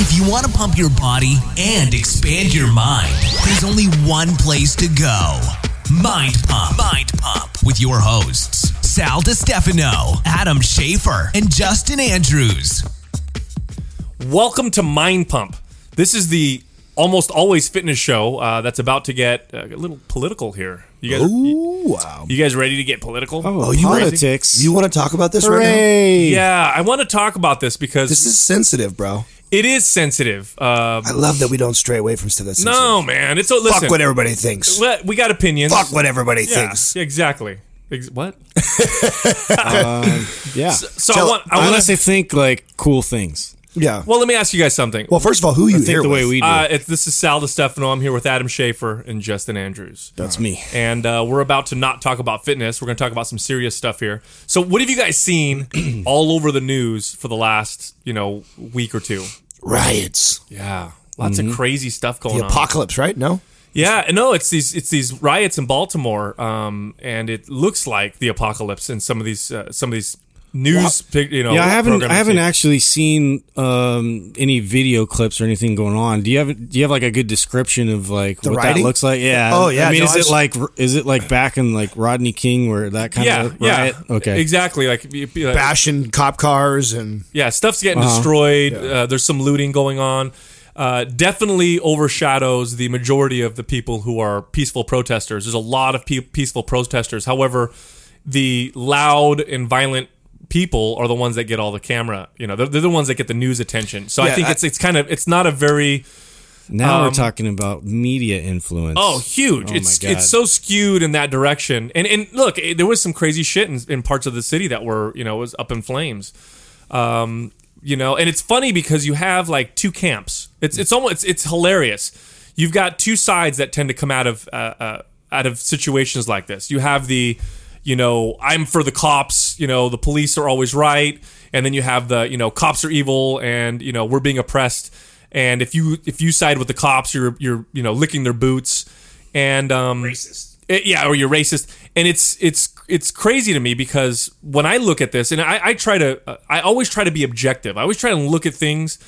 If you want to pump your body and expand your mind, there's only one place to go. Mind Pump. Mind Pump with your hosts, Sal DiStefano, Adam Schafer, and Justin Andrews. Welcome to Mind Pump. This is the almost always fitness show uh, that's about to get uh, a little political here. You guys, Ooh, wow. you guys ready to get political? Oh, you want politics. You want to talk about this right Hooray! Yeah, I want to talk about this because? This is sensitive, bro. It is sensitive. Uh, I love that we don't stray away from stuff that's sensitive. no, man, it's a listen. Fuck what everybody thinks. we- we got opinions. Fuck what everybody yeah, thinks. exactly. Ex- what? Yeah. So Tell- I want. I want Unless to. they think like cool things. Yeah. Well, let me ask you guys something. Well, first of all, who you I think here the way we do. uh, it's, this is Sal DiStefano. I'm here with Adam Schafer and Justin Andrews. That's me. and uh, we're about to not talk about fitness. We're going to talk about some serious stuff here. So, what have you guys seen all over the news for the last, you know, week or two? Riots. Yeah, lots of crazy stuff going The on. apocalypse, right? No? Yeah, no, it's these it's these riots in Baltimore, um, and it looks like the apocalypse in some of these uh, some of these news, pic- you know. Yeah, I haven't. I haven't they- actually seen um, any video clips or anything going on. Do you have? Do you have like a good description of like what rioting? that looks like? Yeah. Oh, yeah, I mean, no, is I've it like? Is it like back in like Rodney King where that kind Yeah, of yeah. Okay. exactly. Like, you- you- like, Bashing cop cars and yeah, stuff's getting Uh-huh. destroyed. Uh, there's some looting going on. Uh, definitely overshadows the majority of the people who are peaceful protesters. There's a lot of pe- peaceful protesters. However, the loud and violent people are the ones that get all the camera. You know, they're, they're the ones that get the news attention. So I think I- it's it's kind of it's not a very now um, we're talking about media influence. Oh, huge! Oh it's it's so skewed in that direction. And and look, eh, there was some crazy shit in, in parts of the city that were you know was up in flames. Um, you know, and it's funny because you have like two camps. It's it's almost it's, it's hilarious. You've got two sides that tend to come out of uh, uh, out of situations like this. You have the you know I'm for the cops. You know the police are always right, and then you have the you know cops are evil, and you know we're being oppressed. And if you if you side with the cops, you're you're you know licking their boots and um, racist. yeah, or you're racist, and it's it's it's crazy to me because when I look at this, and I, I try to, uh, I always try to be objective. I always try to look at things,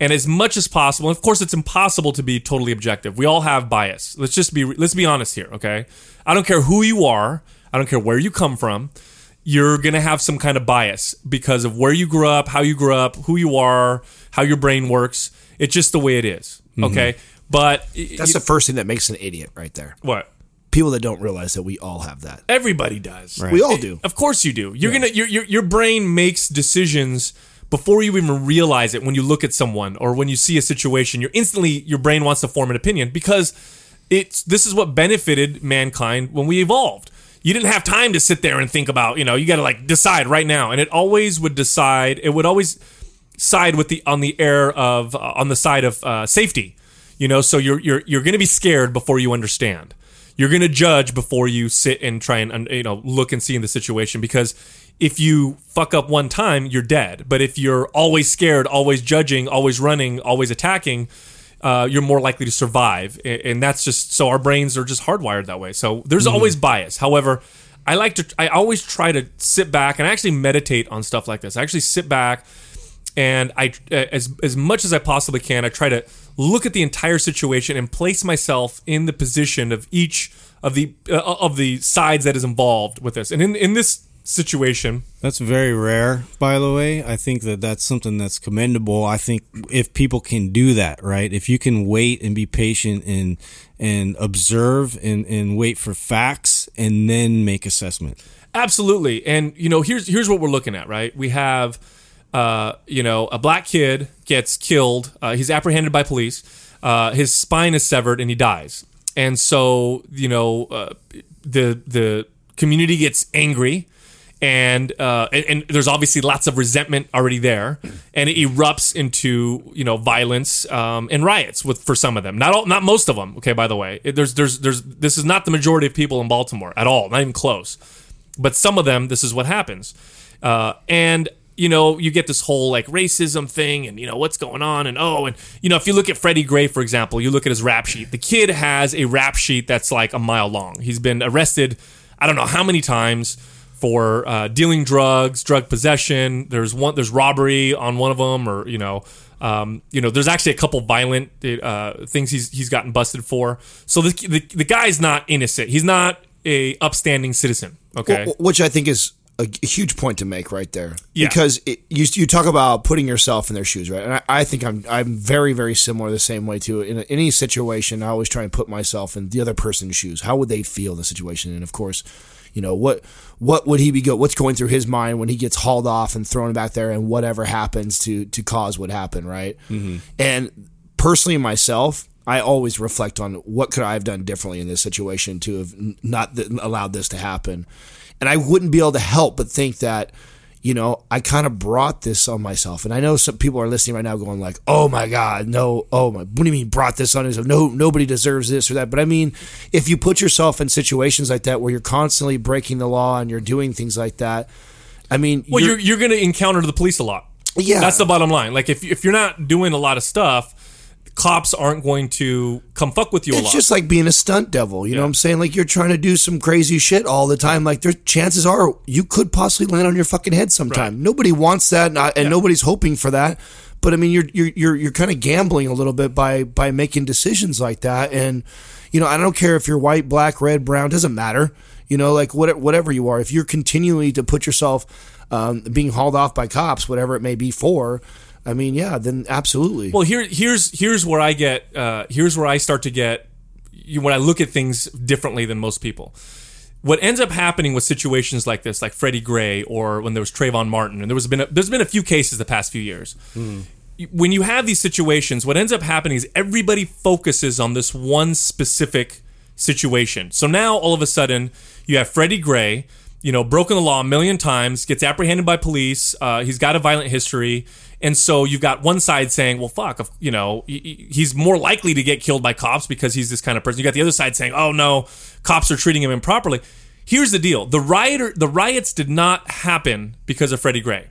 and as much as possible. Of course, it's impossible to be totally objective. We all have bias. Let's just be let's be honest here, okay? I don't care who you are. I don't care where you come from. You're gonna have some kind of bias because of where you grew up, how you grew up, who you are, how your brain works. It's just the way it is, mm-hmm. okay? But that's the first thing that makes an idiot right there. what People that don't realize that we all have that. everybody does. We all do. Of course you do. You're gonna your, your your brain makes decisions before you even realize it when you look at someone or when you see a situation. You're instantly your brain wants to form an opinion because it's this is what benefited mankind when we evolved. You didn't have time to sit there and think about, you know, you got to like decide right now. And it always would decide, it would always side with the on the air of uh, on the side of uh, safety. You know, so you're you're you're going to be scared before you understand. You're going to judge before you sit and try and you know look and see in the situation because if you fuck up one time, you're dead. But if you're always scared, always judging, always running, always attacking, uh, you're more likely to survive. And that's just so our brains are just hardwired that way. So there's always bias. However, I like to I always try to sit back and I actually meditate on stuff like this. I actually sit back and I as as much as I possibly can, I try to look at the entire situation and place myself in the position of each of the uh, of the sides that is involved with this. And in in this situation, That's very rare, by the way. I think that that's something that's commendable. I think if people can do that, right? If you can wait and be patient and and observe and and wait for facts and then make assessment. Absolutely. And you know, here's here's what we're looking at, right? We have uh, you know, a black kid gets killed. Uh, he's apprehended by police. Uh, his spine is severed and he dies. And so, you know, uh, the the community gets angry and, uh, and and there's obviously lots of resentment already there, and it erupts into you know violence um, and riots with for some of them. Not all, not most of them. Okay, by the way, It- there's there's there's this is not the majority of people in Baltimore at all, not even close. But some of them, this is what happens, uh, and you know you get this whole like racism thing, and you know what's going on, and oh, and you know if you look at Freddie Gray for example, you look at his rap sheet. The kid has a rap sheet that's like a mile long. He's been arrested, I don't know how many times for uh, dealing drugs, drug possession. There's one, there's robbery on one of them, or you know, Um, you know, there's actually a couple violent uh, things he's he's gotten busted for. So the, the the guy's not innocent. He's not a upstanding citizen. Okay, Wh- Which I think is a, a huge point to make right there. Yeah. Because it, you you talk about putting yourself in their shoes, right? And I, I think I'm I'm very very similar the same way too. In any situation, I always try and put myself in the other person's shoes. How would they feel in the situation? And of course, you know what what would he be go? What's going through his mind when he gets hauled off and thrown back there, and whatever happens to to cause what happened, right? Mm-hmm. And personally, myself. I always reflect on what could I have done differently in this situation to have not th- allowed this to happen. And I wouldn't be able to help but think that, you know, I kind of brought this on myself. And I know some people are listening right now going like, "Oh my god, no, oh my, what do you mean brought this on yourself? No, nobody deserves this or that." But I mean, if you put yourself in situations like that where you're constantly breaking the law and you're doing things like that, I mean, well, you're you're going to encounter the police a lot. Yeah. that's the bottom line. Like if if you're not doing a lot of stuff, cops aren't going to come fuck with you a It's just like being a stunt devil. You know what I'm saying? Like you're trying to do some crazy shit all the time. Like there's chances are you could possibly land on your fucking head sometime. Right. Nobody wants that, and, I- and nobody's hoping for that. But I mean, you're you're you're you're kind of gambling a little bit by by making decisions like that. And you know, I don't care if you're white, black, red, brown. Doesn't matter. You know, like what, whatever you are. If you're continually to put yourself um, being hauled off by cops, whatever it may be for. I mean, yeah, then absolutely. Well, here here's here's where I get uh, here's where I start to get you- when I look at things differently than most people. What ends up happening with situations like this, like Freddie Gray, or when there was Trayvon Martin, and there was been a, there's been a few cases the past few years. When you have these situations, what ends up happening is everybody focuses on this one specific situation. So now all of a sudden you have Freddie Gray, you know, broken the law a million times, gets apprehended by police. Uh, he's got a violent history, and so you've got one side saying, "Well, fuck, you know, he- he- he's more likely to get killed by cops because he's this kind of person." You got the other side saying, "Oh no, cops are treating him improperly." Here's the deal: the rioter, the riots did not happen because of Freddie Gray.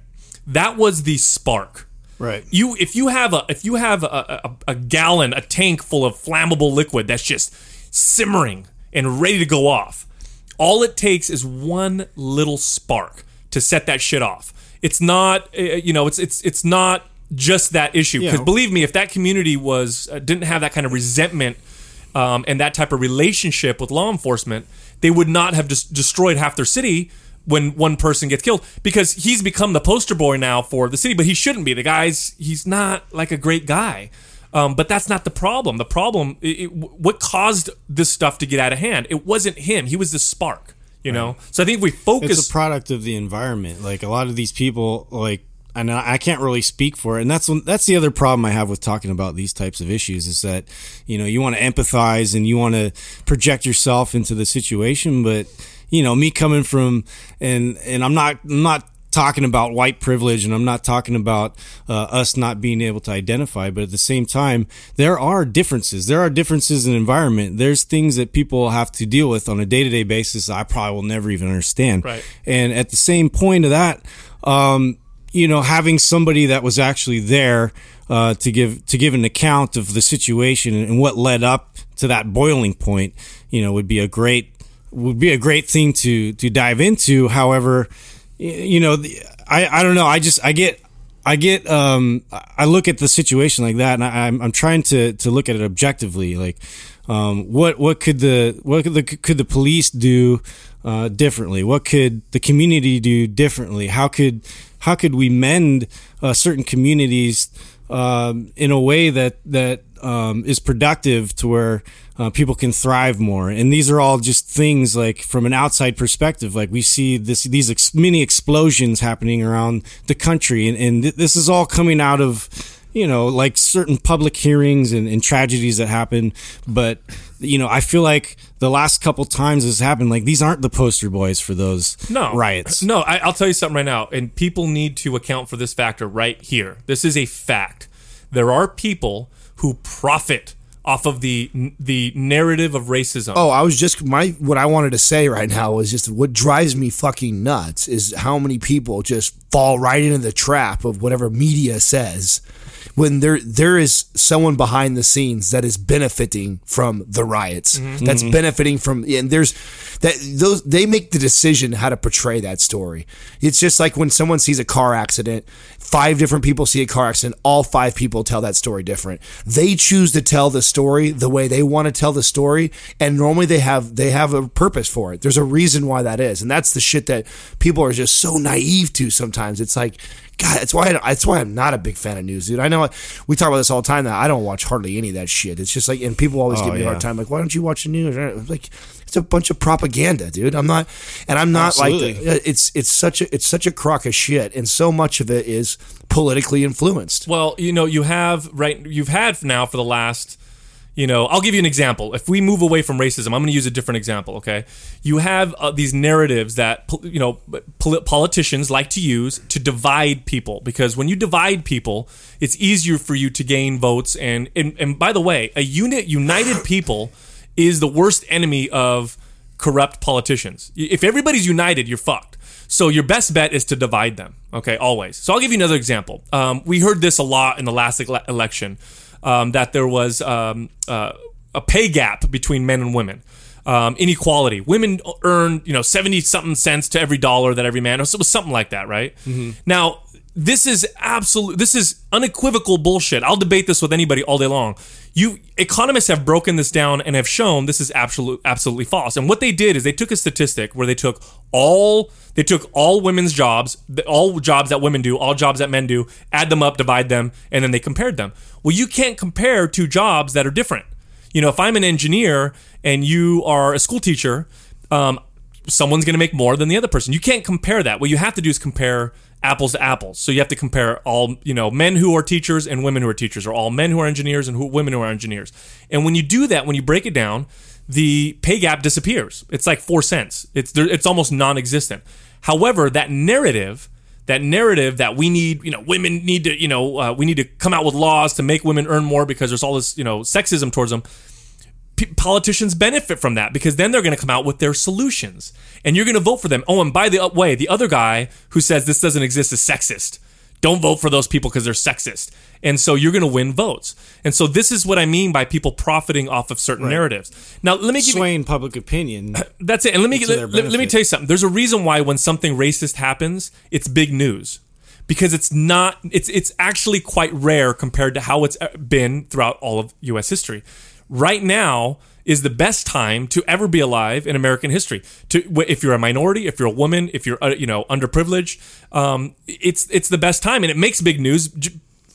That was the spark. Right. You if you have a if you have a, a, a gallon, a tank full of flammable liquid that's just simmering and ready to go off, all it takes is one little spark to set that shit off. It's not uh, you know it's it's it's not just that issue because Yeah. believe me, if that community was uh, didn't have that kind of resentment um, and that type of relationship with law enforcement, they would not have just destroyed half their city when one person gets killed because he's become the poster boy now for the city, but he shouldn't be. The guy's he's not like a great guy. Um, but that's not the problem. The problem, it, it, what caused this stuff to get out of hand? It wasn't him. He was the spark, you know. So I think if we focus, it's a product of the environment. Like a lot of these people, like, and I I can't really speak for it. And that's that's the other problem I have with talking about these types of issues is that you know you want to empathize and you want to project yourself into the situation, but you know me coming from and and I'm not I'm not talking about white privilege and I'm not talking about uh, us not being able to identify, but at the same time, there are differences. There are differences in environment. There's things that people have to deal with on a day to day basis I probably will never even understand. Right. And at the same point of that, um, you know, having somebody that was actually there uh, to give to give an account of the situation and what led up to that boiling point, you know, would be a great would be a great thing to to dive into. However, you know, the, I I don't know. I just I get I get um I look at the situation like that, and I, I'm I'm trying to to look at it objectively. Like, um, what what could the what could the could the police do uh, differently? What could the community do differently? How could how could we mend uh, certain communities um, in a way that that um, is productive to where uh, people can thrive more. And these are all just things like from an outside perspective, like we see this these ex- mini explosions happening around the country, and, and th- this is all coming out of you know like certain public hearings and, and tragedies that happen. But you know, I feel like the last couple times this happened, like these aren't the poster boys for those no riots. No, I, I'll tell you something right now, and people need to account for this factor right here. This is a fact. There are people who profit off of the the narrative of racism. Oh, I was just my what I wanted to say right now was just what drives me fucking nuts is how many people just fall right into the trap of whatever media says. When there there is someone behind the scenes that is benefiting from the riots. Mm-hmm. That's mm-hmm. benefiting from and there's that those they make the decision how to portray that story. It's just like when someone sees a car accident, five different people see a car accident, all five people tell that story different. They choose to tell the story the way they want to tell the story, and normally they have they have a purpose for it. There's a reason why that is, and that's the shit that people are just so naive to sometimes. It's like God, that's why I, that's why I'm not a big fan of news, dude. I know we talk about this all the time that I don't watch hardly any of that shit. It's just like, and people always Oh, give me a hard time, like, why don't you watch the news? I'm Like, it's a bunch of propaganda, dude. I'm not, and I'm not Absolutely. like, it's it's such a it's such a crock of shit, and so much of it is politically influenced. Well, you know, you have right. You've had now for the last. You know, I'll give you an example. If we move away from racism, I'm going to use a different example. Okay, you have uh, these narratives that you know pol- politicians like to use to divide people because when you divide people, it's easier for you to gain votes. And and, and by the way, a unit united people is the worst enemy of corrupt politicians. If everybody's united, you're fucked. So your best bet is to divide them. Okay, always. So I'll give you another example. Um, we heard this a lot in the last ele- election um, that there was um, uh, a pay gap between men and women. Um, inequality. Women earn you know seventy something cents to every dollar that every man. It was, it was something like that, right? Now this is absolute. This is unequivocal bullshit. I'll debate this with anybody all day long. You economists have broken this down and have shown this is absolute absolutely false. And what they did is they took a statistic where they took all they took all women's jobs, all jobs that women do, all jobs that men do, add them up, divide them, and then they compared them. Well, you can't compare two jobs that are different. You know, if I'm an engineer and you are a school teacher, um, someone's going to make more than the other person. You can't compare that. What you have to do is compare apples to apples. So you have to compare all, you know, men who are teachers and women who are teachers, or all men who are engineers and who, women who are engineers. And when you do that, when you break it down, the pay gap disappears. It's like four cents. It's it's almost non-existent. However, that narrative, that narrative that we need, you know, women need to, you know, uh, we need to come out with laws to make women earn more because there's all this, you know, sexism towards them p- politicians benefit from that because then they're going to come out with their solutions and you're going to vote for them. Oh, and by the uh, way, the other guy who says this doesn't exist is sexist. Don't vote for those people because they're sexist. And so you're going to win votes. And so this is what I mean by people profiting off of certain narratives. Now, let me give you public opinion. that's it. And let me let, let- let me tell you something. There's a reason why when something racist happens, it's big news. Because it's not it's it's actually quite rare compared to how it's uh, been throughout all of US history. Right now is the best time to ever be alive in American history. To if you're a minority, if you're a woman, if you're uh, you know underprivileged, um, it's it's the best time and it makes big news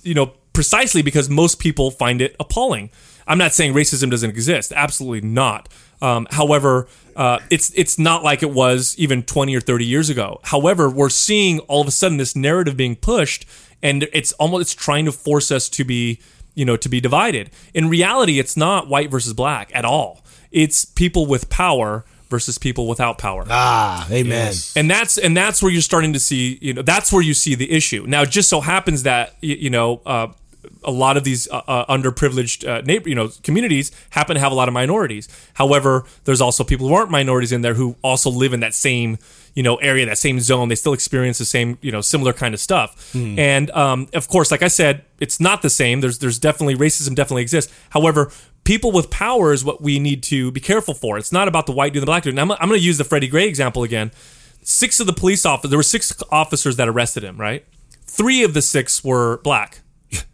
you know precisely because most people find it appalling. I'm not saying racism doesn't exist. Absolutely not. Um, however, uh, it's it's not like it was even 20 or 30 years ago. However, we're seeing all of a sudden this narrative being pushed, and it's almost it's trying to force us to be you know to be divided. In reality, it's not white versus black at all. It's people with power versus people without power. Ah, amen. Yes. And that's and that's where you're starting to see you know that's where you see the issue. Now, it just so happens that y- you know uh, a lot of these uh, uh, underprivileged uh, neighbor you know communities happen to have a lot of minorities. However, there's also people who aren't minorities in there who also live in that same you know area, that same zone. They still experience the same you know similar kind of stuff. And um, of course, like I said, it's not the same. There's there's definitely racism definitely exists. However. People with power is what we need to be careful for. It's not about the white dude and the black dude. And I'm, I'm going to use the Freddie Gray example again six of the police officers there were six officers that arrested him right three of the six were black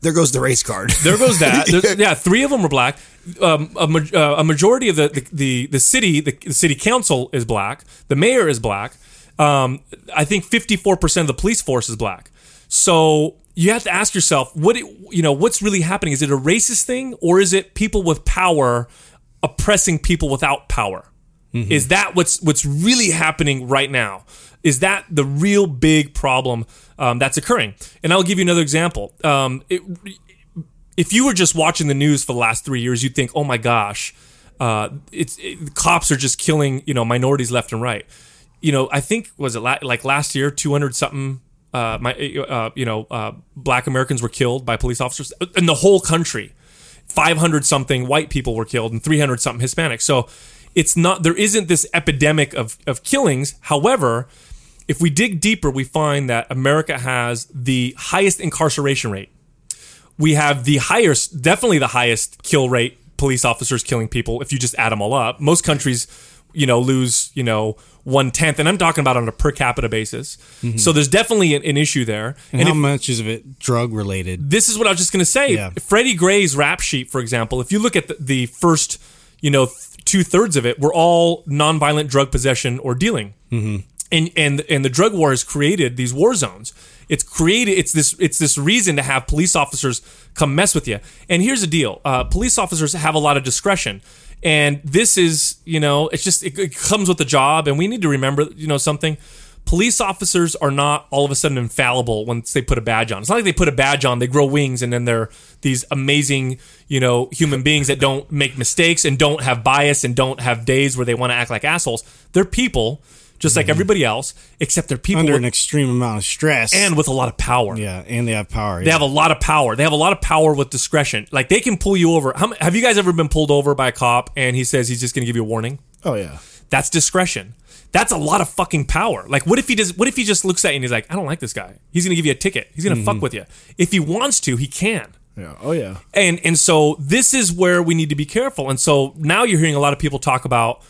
There goes the race card. there goes that. Yeah three of them were black. Um, a, ma- uh, a majority of the the, the, the city the, the city council is black. The mayor is black. Um, i think 54% of the police force is black. So you have to ask yourself what it, you know what's really happening? Is it a racist thing or is it people with power oppressing people without power is that what's what's really happening right now? Is that the real big problem um, that's occurring? And I'll give you another example. Um, it, if you were just watching the news for the last three years, you'd think, "Oh my gosh, uh, it's it, cops are just killing you know minorities left and right." You know, I think was it la- like last year, two hundred something. Uh, my, uh, you know, uh, black Americans were killed by police officers in the whole country. 500 something white people were killed and 300 something Hispanics. So it's not, there isn't this epidemic of, of killings. However, if we dig deeper, we find that America has the highest incarceration rate. we have the highest, definitely the highest kill rate police officers killing people if you just add them all up. Most countries, you know, lose, you know, one tenth, and I'm talking about on a per capita basis. Mm-hmm. So there's definitely an, an issue there. And, And how if- much is of it drug related? this is what I was just going to say. Yeah. Freddie Gray's rap sheet, for example, if you look at the, the first, you know, two thirds of it, were all nonviolent drug possession or dealing. Mm-hmm. And and and the drug war has created these war zones. It's created. It's this. It's this reason to have police officers come mess with you. And here's the deal: uh, police officers have a lot of discretion. And this is, you know, it's just it, it comes with the job. And we need to remember, you know, something police officers are not all of a sudden infallible once they put a badge on. It's not like they put a badge on, they grow wings, and then they're these amazing, you know, human beings that don't make mistakes and don't have bias and don't have days where they want to act like assholes. They're people, just like mm-hmm. everybody else, except they're people Under with, an extreme amount of stress. and with a lot of power. yeah, and they have power. They have a lot of power. They have a lot of power with discretion. Like they can pull you over. How, have you guys ever been pulled over by a cop and he says he's just going to give you a warning? Oh yeah. That's discretion. That's a lot of fucking power. Like, what if he does? What if he just looks at you and he's like, "I don't like this guy. He's gonna give you a ticket. He's gonna fuck with you. If he wants to, he can." Yeah. Oh yeah. And and so this is where we need to be careful. And so now you're hearing a lot of people talk about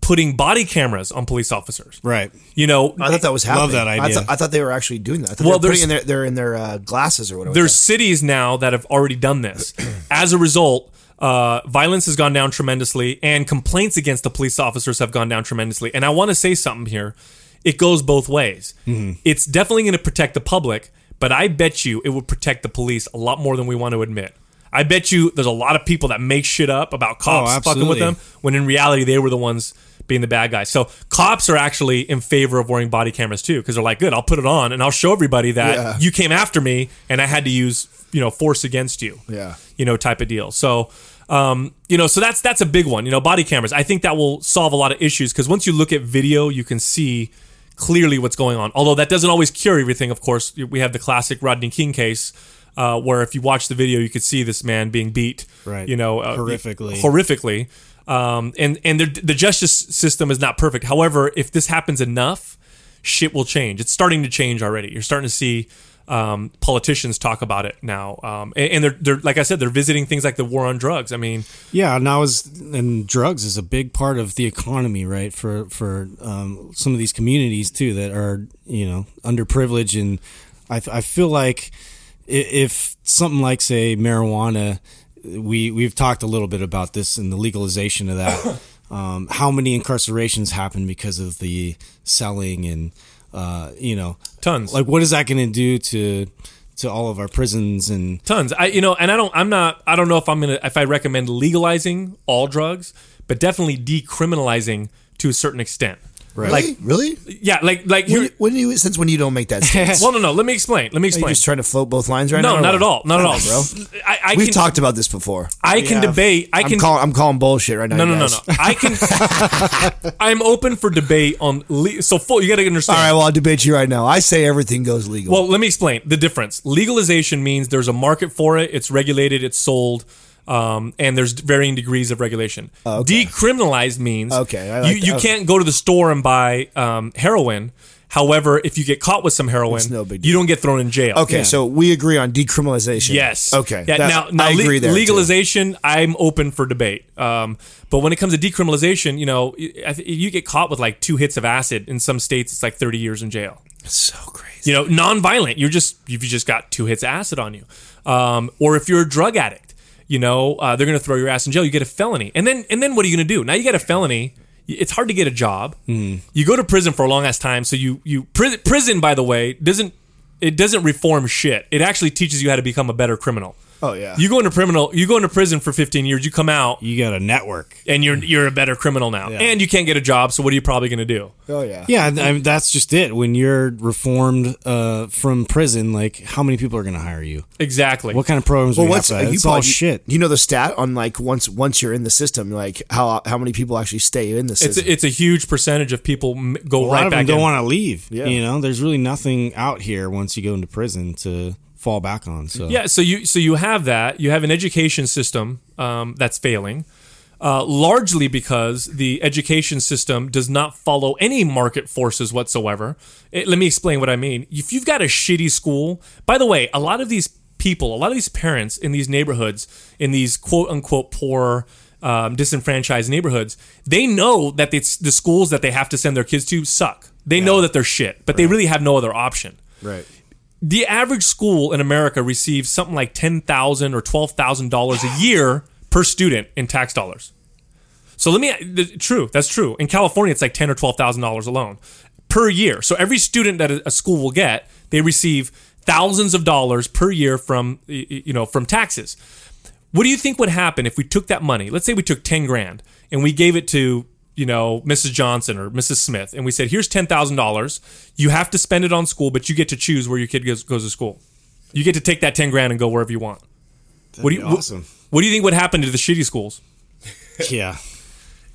putting body cameras on police officers. right. You know, I thought that was happening. Love that I, idea. thought- I thought they were actually doing that. I thought Well, they were there's- putting in their, they're in their uh, glasses or whatever. there's cities now that have already done this. As a result, uh, violence has gone down tremendously, and complaints against the police officers have gone down tremendously. And I want to say something here. It goes both ways. It's definitely going to protect the public, but I bet you it would protect the police a lot more than we want to admit. I bet you there's a lot of people that make shit up about cops fucking with them when in reality they were the ones being the bad guys. So cops are actually in favor of wearing body cameras too because they're like, good, I'll put it on and I'll show everybody that Yeah. you came after me and I had to use you know force against you. Yeah. you know type of deal. So. Um, you know, so that's that's a big one. You know, body cameras. I think that will solve a lot of issues because once you look at video, you can see clearly what's going on. Although that doesn't always cure everything. Of course, we have the classic Rodney King case, uh, where if you watch the video, you could see this man being beat. Right. You know, uh, Horrifically. horrifically. Um, and and the, the justice system is not perfect. However, if this happens enough, shit will change. It's starting to change already. You're starting to see um, politicians talk about it now, um, and, and they're they're like I said, they're visiting things like the war on drugs. I mean, Yeah, now is and drugs is a big part of the economy, right? For for um, some of these communities too that are you know underprivileged, and I, I feel like if something like say marijuana, we we've talked a little bit about this and the legalization of that. Um, how many incarcerations happen because of the selling and uh, you know Tons. Like, what is that going to do to to all of our prisons and tons. I you know, and I don't. I'm not. I don't know if I'm gonna if I recommend legalizing all drugs, but definitely decriminalizing to a certain extent. Really, Like really. yeah, like like When, here. when do you since when you don't make that stance? Well, no, no. Let me explain. Let me Are you explain. just trying to float both lines right now? no, or not what? at all. Not at all, bro. I, I We've can, talked about this before. I can debate. I I'm can. calling. I'm calling bullshit right now. no, you no, no, guys. no. I can. I'm open for debate on. Le- so full. You got to understand. All right, Well, I'll debate you right now. I say everything goes legal. Well, let me explain the difference. Legalization means there's a market for it, it's regulated, it's sold, um, and there's varying degrees of regulation. okay. Decriminalized means Okay, like you, you that. can't go to the store and buy um, heroin. However, if you get caught with some heroin, no big you don't get thrown in jail. okay, so we agree on decriminalization. Yes. Okay. Yeah, now, now I le- agree there. too. legalization, I'm open for debate. Um, but when it comes to decriminalization, you know, I you get caught with like two hits of acid. In some states, it's like 30 years in jail. So crazy. You know, non-violent. You're just you've just got two hits of acid on you. Um, or if you're a drug addict, you know, uh, they're going to throw your ass in jail. You get a felony, and then and then what are you going to do? Now you get a felony. It's hard to get a job. You go to prison for a long ass time. So you you prison, prison by the way doesn't it doesn't reform shit. It actually teaches you how to become a better criminal. Oh, yeah. You go into criminal. You go into prison for 15 years. You come out you got a network? and you're you're a better criminal now. Yeah. And you can't get a job. So what are you probably going to do? Oh yeah. Yeah, I mean, that's just it. When you're reformed uh, from prison, like how many people are going to hire you? Exactly. What kind of programs Well, do we what's have? To, you it's all probably- shit. You know the stat on like once once you're in the system, like how how many people actually stay in the it's system? a, it's a huge percentage of people m- go a lot right of back don't in. want to leave. Yeah. You know, there's really nothing out here once you go into prison to fall back on. So Yeah, so you so you have that. You have an education system um, that's failing, uh, largely because the education system does not follow any market forces whatsoever. It- let me explain what I mean. If you've got a shitty school, by the way, a lot of these people, a lot of these parents in these neighborhoods, in these quote unquote poor, um, disenfranchised neighborhoods, they know that it's the schools that they have to send their kids to suck. They know that they're shit, but they really have no other option. Right. The average school in America receives something like ten thousand or twelve thousand dollars a year per student in tax dollars. So let me true, that's true. In California, it's like ten or twelve thousand dollars alone per year. So every student that a school will get, they receive thousands of dollars per year from you know from taxes. What do you think would happen if we took that money? Let's say we took ten grand and we gave it to you know Mrs. Johnson or Mrs. Smith, and we said, "Here's ten thousand dollars. You have to spend it on school, but you get to choose where your kid goes, goes to school. You get to take that ten grand and go wherever you want." what do you be awesome. What, what do you think would happen to the shitty schools? Yeah.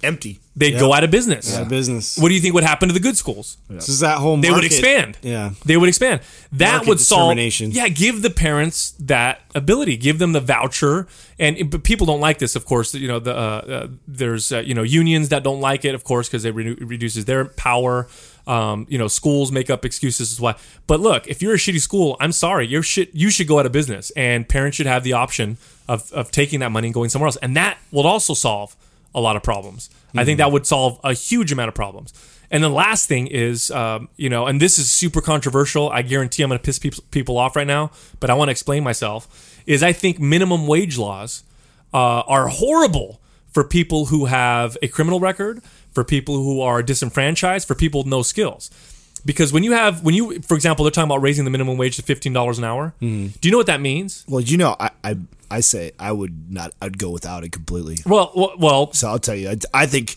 Empty. They'd go out of business. Yeah, business. What do you think would happen to the good schools? This is that whole They would expand. Yeah. They would expand. That Market would solve. Yeah, give the parents that ability. Give them the voucher. And but people don't like this, of course. You know, the uh, uh, there's uh, you know unions that don't like it, of course, because it re- reduces their power. Um, you know, schools make up excuses as why. But look, if you're a shitty school, I'm sorry, you're shit. You should go out of business, and parents should have the option of of taking that money and going somewhere else, and that will also solve a lot of problems. I think that would solve a huge amount of problems. And the last thing is, um, you know, and this is super controversial. I guarantee I'm going to piss people, people off right now, but I want to explain myself. Is I think minimum wage laws uh, are horrible for people who have a criminal record, for people who are disenfranchised, for people with no skills. Because when you have, when you, for example, they're talking about raising the minimum wage to fifteen dollars an hour. Mm-hmm. Do you know what that means? Well, you know, I, I I say I would not. I'd go without it completely. Well, well, well So I'll tell you. I, I think,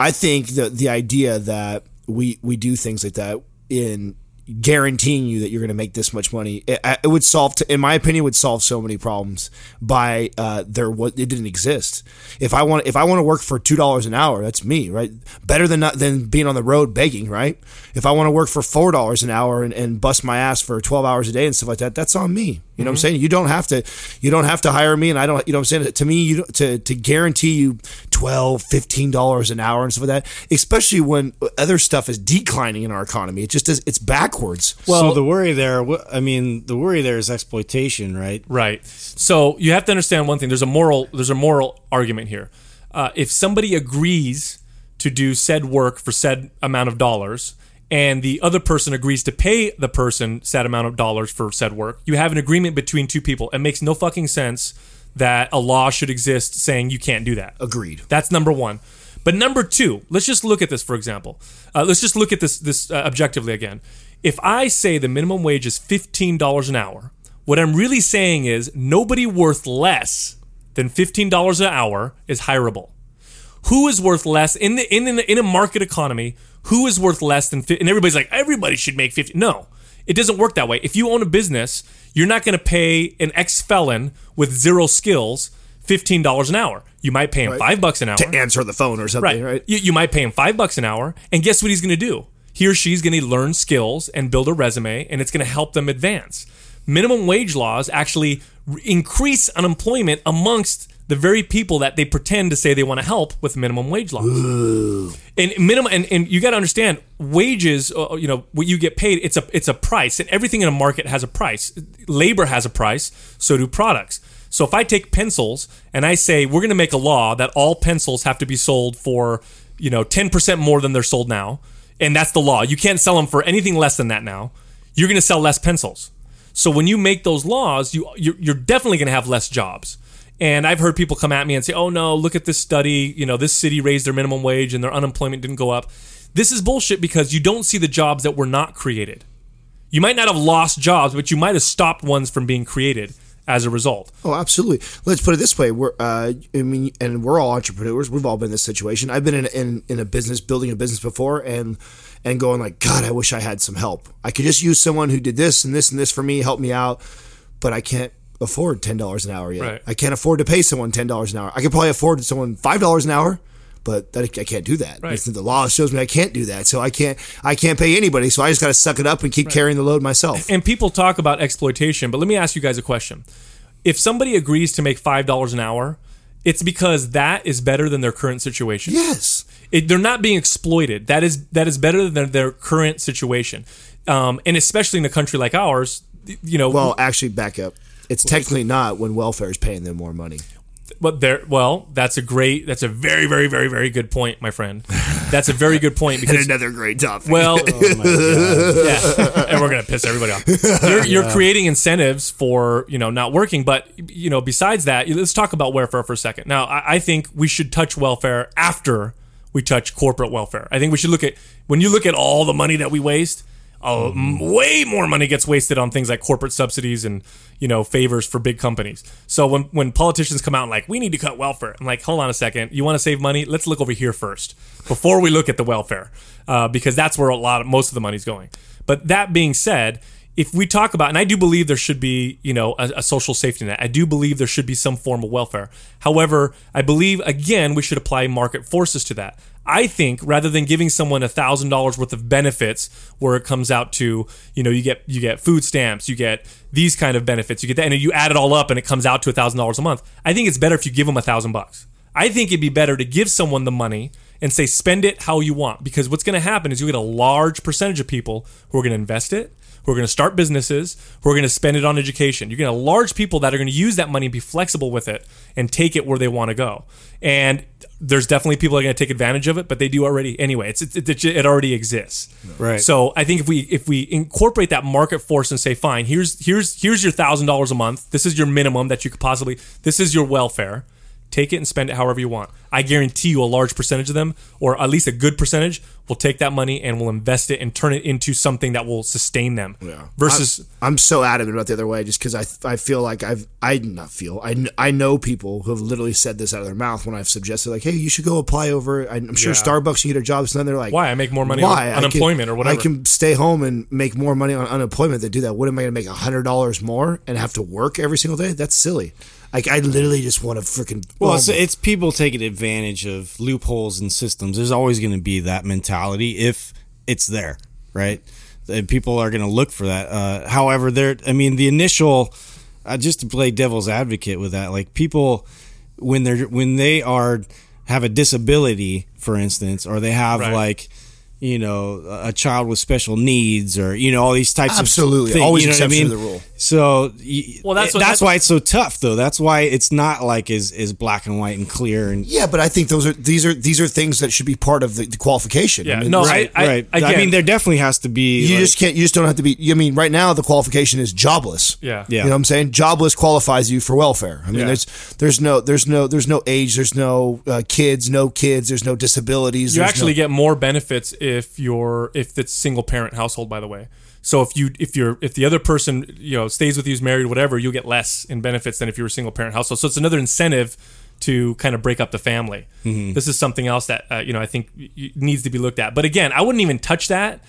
I think the the idea that we we do things like that in guaranteeing you that you're going to make this much money, it, it would solve. To, in my opinion, would solve so many problems by uh, there. What it didn't exist. If I want, if I want to work for two dollars an hour, that's me, right? Better than not than being on the road begging, right? If I want to work for four dollars an hour and, and bust my ass for twelve hours a day and stuff like that, that's on me. You know what I'm saying? You don't have to you don't have to hire me and I don't you know what I'm saying? To me you to to guarantee you 12 15 dollars an hour and stuff like that, especially when other stuff is declining in our economy. It just does it's backwards. so the worry there, I mean, the worry there is exploitation, right? Right. So you have to understand one thing. There's a moral. There's a moral argument here. Uh, if somebody agrees to do said work for said amount of dollars, and the other person agrees to pay the person said amount of dollars for said work, you have an agreement between two people. It makes no fucking sense that a law should exist saying you can't do that. Agreed. That's number one. But number two, let's just look at this for example. Uh, let's just look at this this uh, objectively again. If I say the minimum wage is fifteen dollars an hour, what I'm really saying is nobody worth less than fifteen dollars an hour is hireable. Who is worth less in the in in, in a market economy? Who is worth less than? fi- And everybody's like, everybody should make fifty. No, it doesn't work that way. If you own a business, you're not going to pay an ex felon with zero skills fifteen dollars an hour. You might pay him five bucks an hour To answer the phone or something, right. right? You, you might pay him five bucks an hour, and guess what he's going to do? He or she's going to learn skills and build a resume, and it's going to help them advance. Minimum wage laws actually increase unemployment amongst the very people that they pretend to say they want to help with minimum wage laws. And minimum, and, and you got to understand, wages. Uh, you know what you get paid. It's a it's a price, and everything in a market has a price. Labor has a price. So do products. So if I take pencils and I say we're going to make a law that all pencils have to be sold for you know ten percent more than they're sold now, and that's the law. You can't sell them for anything less than that now. You're going to sell less pencils. So when you make those laws, you you're, you're definitely going to have less jobs. And I've heard people come at me and say, "Oh no, look at this study. You know, this city raised their minimum wage and their unemployment didn't go up." This is bullshit because you don't see the jobs that were not created. You might not have lost jobs, but you might have stopped ones from being created as a result. Oh, absolutely. Let's put it this way: we're, uh, I mean, and we're all entrepreneurs. We've all been in this situation. I've been in, in in a business, building a business before, and and going like, God, I wish I had some help. I could just use someone who did this and this and this for me, help me out, but I can't afford ten dollars an hour yet. Right. I can't afford to pay someone ten dollars an hour. I could probably afford someone five dollars an hour. But that, I can't do that. Right. The law shows me I can't do that, so I can't. I can't pay anybody. So I just got to suck it up and keep carrying the load myself. And people talk about exploitation, but let me ask you guys a question. If somebody agrees to make $5 an hour, it's because that is better than their current situation. Yes. It, they're not being exploited. That is that is better than their current situation. Um, and especially in a country like ours, you know, Well, actually, back up. It's technically not when welfare is paying them more money. But there, well, that's a great, that's a very, very, very, very good point, my friend. That's a very good point because another great topic. Well, Oh yeah, and we're gonna piss everybody off. You're, you're creating incentives for you know not working, but you know besides that, let's talk about welfare for a second. Now, I, I think we should touch welfare after we touch corporate welfare. I think we should look at when you look at all the money that we waste. Uh, way more money gets wasted on things like corporate subsidies and you know favors for big companies. So when when politicians come out and like we need to cut welfare, I'm like, hold on a second, you want to save money? Let's look over here first before we look at the welfare, uh, because that's where a lot of most of the money's going. But that being said, if we talk about, and I do believe there should be, you know, a, a, social safety net. I do believe there should be some form of welfare. However, I believe again we should apply market forces to that. I think rather than giving someone a thousand dollars worth of benefits, where it comes out to, you know, you get you get food stamps, you get these kind of benefits, you get that, and you add it all up, and it comes out to a thousand dollars a month. I think it's better if you give them a thousand bucks. I think it'd be better to give someone the money and say spend it how you want because what's going to happen is you get a large percentage of people who are going to invest it who are going to start businesses who are going to spend it on education you're going to large people that are going to use that money and be flexible with it and take it where they want to go and there's definitely people that are going to take advantage of it but they do already anyway. It's, it, it, it already exists. Right. so i think if we if we incorporate that market force and say fine here's here's here's your thousand dollars a month. This is your minimum that you could possibly this is your welfare Take it and spend it however you want. I guarantee you a large percentage of them, or at least a good percentage, will take that money and will invest it and turn it into something that will sustain them. Yeah. Versus, I'm, I'm so adamant about the other way just because I, I feel like I've I not feel I, I know people who have literally said this out of their mouth when I've suggested like hey you should go apply over I'm sure Yeah. Starbucks can get a job so then they're like Why? I make more money on I can- unemployment or whatever." I can stay home and make more money on unemployment than do that what am I going to make hundred dollars more and have to work every single day that's silly like I literally just want to freaking Well, it's, it's people taking advantage of loopholes and systems. There's always going to be that mentality if it's there, right? And people are going to look for that. Uh, however, there, I mean, the initial, uh, just to play devil's advocate with that, like people when they're when they are have a disability, for instance, or they have Right. like. You know, a child with special needs, or you know, all these types Absolutely. of things. Always you know what I mean? to the rule. So, Well, that's what- that's that's- why it's so tough, though. That's why it's not like is as black and white and clear and yeah but I think those are these are these are things that should be part of the, the qualification Yeah, I mean, no, right. I- right. I again- mean, there definitely has to be. you like- just can't you just don't have to be I mean right now the qualification is jobless yeah. Yeah. You know what I'm saying? Jobless qualifies you for welfare. I mean, Yeah. there's there's no there's no there's no age, there's no uh, kids, no kids, there's no disabilities. You actually no, get more benefits if you're if it's single parent household. By the way, so if you if you're if the other person you know stays with you, is married, whatever, you'll get less in benefits than if you're a single parent household. So it's another incentive to kind of break up the family. This is something else that uh, you know I think needs to be looked at. But again, I wouldn't even touch that.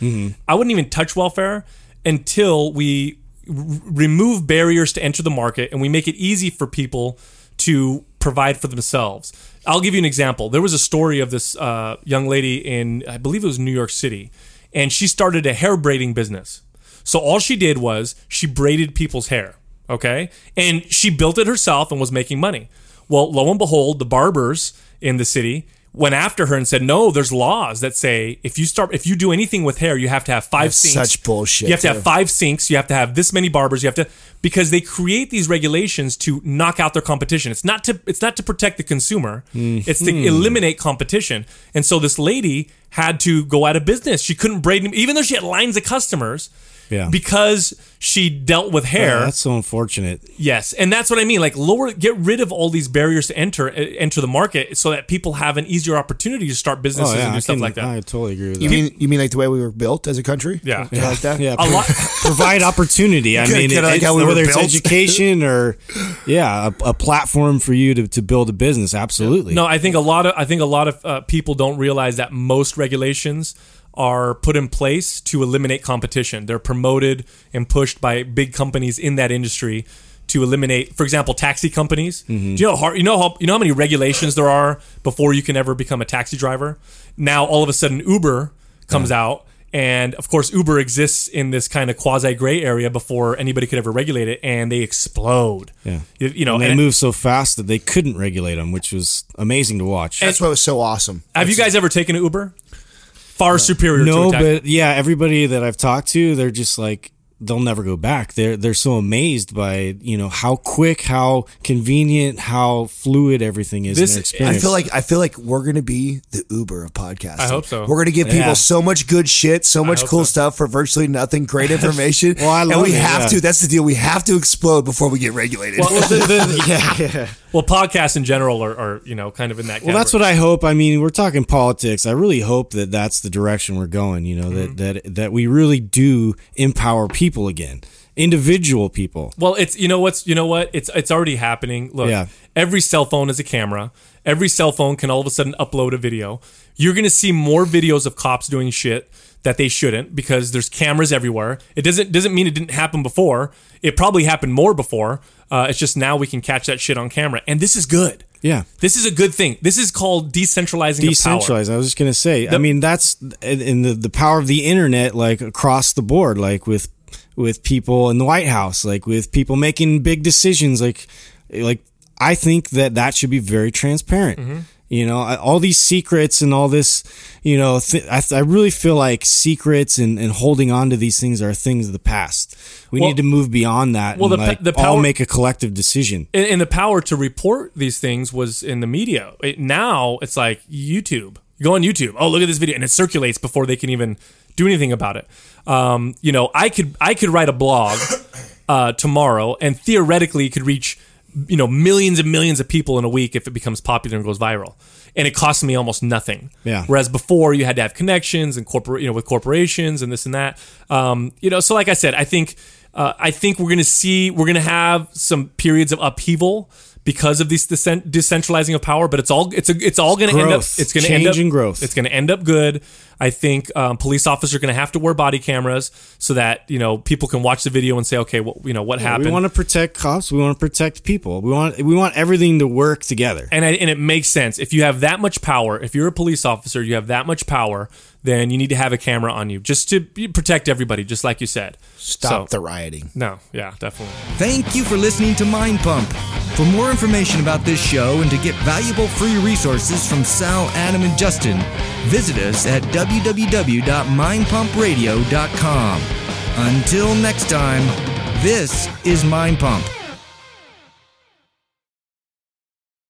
I wouldn't even touch welfare until we r- remove barriers to enter the market and we make it easy for people to provide for themselves. I'll give you an example. There was a story of this uh, young lady in, I believe it was New York City, and she started a hair braiding business. So all she did was she braided people's hair, okay? And she built it herself and was making money. Well, lo and behold, the barbers in the city went after her and said, "No, there's laws that say if you start if you do anything with hair, you have to have five That's sinks. such bullshit, You have to too. have five sinks. You have to have this many barbers. You have to because they create these regulations to knock out their competition. It's not to it's not to protect the consumer. Mm-hmm. It's to eliminate competition. And so this lady had to go out of business. She couldn't braid even though she had lines of customers. Yeah. Because she dealt with hair. Yeah, that's so unfortunate. Yes, and that's what I mean. Like lower, get rid of all these barriers to enter uh, enter the market, so that people have an easier opportunity to start businesses and do I, stuff can- like that. I totally agree with You that. mean you mean like the way we were built as a country? Yeah. You like that? yeah, a lot. provide opportunity. I mean, kinda like it's- we were whether it's education or yeah, a, a platform for you to, to build a business. Absolutely. No, I think a lot of I think a lot of uh, people don't realize that most regulations are put in place to eliminate competition. They're promoted and pushed by big companies in that industry to eliminate, for example, taxi companies. Mm-hmm. Do you know how you know how you know how many regulations there are before you can ever become a taxi driver? Now all of a sudden Uber comes out. And of course, Uber exists in this kind of quasi gray area before anybody could ever regulate it, and they explode. Yeah. You, you know, and they and- move so fast that they couldn't regulate them, which was amazing to watch. That's what was so awesome. Have you guys ever taken an Uber? Far superior no, but yeah, everybody that I've talked to, they're just like they'll never go back. They're they're so amazed by you know how quick, how convenient, how fluid everything is. This- in their I experience. I feel like I feel like we're gonna be the Uber of podcasting. I hope so. We're gonna give people Yeah. so much good shit, so much cool so. stuff for virtually nothing, great information. Well, I love and we it, have yeah. to. That's the deal. We have to explode before we get regulated. Well, the- the- yeah, yeah. well, podcasts in general are, are you know kind of in that. Well, that's what I hope. I mean, we're talking politics. I really hope that that's the direction we're going. You know, Mm-hmm. that that that we really do empower people again, individual people. Well, it's you know what's you know what it's it's already happening. Look, Yeah. every cell phone is a camera. Every cell phone can all of a sudden upload a video. You're going to see more videos of cops doing shit that they shouldn't because there's cameras everywhere. It doesn't doesn't mean it didn't happen before. It probably happened more before. Uh, it's just now we can catch that shit on camera, and this is good. Yeah. This is a good thing. This is called decentralizing decentralized. I was just gonna say. I mean, that's in the the power of the internet, like across the board, like with with people in the White House, like with people making big decisions, like like I think that that should be very transparent. Mm-hmm. You know, all these secrets and all this, you know, th- I, I really feel like secrets and, and holding on to these things are things of the past. We Well- need to move beyond that well, and the like the all power- make a collective decision. and, and the power to report these things was in the media. It, now it's like YouTube. You go on YouTube. Oh, look at this video, and it circulates before they can even do anything about it. Um, you know, I could I could write a blog uh, tomorrow, and theoretically could reach you know millions and millions of people in a week if it becomes popular and goes viral. And it costs me almost nothing. Yeah. Whereas before you had to have connections and corporate, you know, with corporations and this and that. Um, you know, so like I said, I think uh, I think we're going to see we're going to have some periods of upheaval because of this decent- decentralizing of power. But it's all it's a, it's all going to end up it's going to end Change up and growth. It's going to end up good. I think um, police officers are going to have to wear body cameras so that you know people can watch the video and say, okay, what you know what happened. We want to protect cops. We want to protect people. We want we want everything to work together. and I, and it makes sense if you have that much power. If you're a police officer, you have that much power. Then you need to have a camera on you just to protect everybody, just like you said. Stop So- the rioting. No, yeah, definitely. Thank you for listening to Mind Pump. For more information about this show and to get valuable free resources from Sal, Adam, and Justin, visit us at www.mindpumpradio.com. Until next time, this is Mind Pump.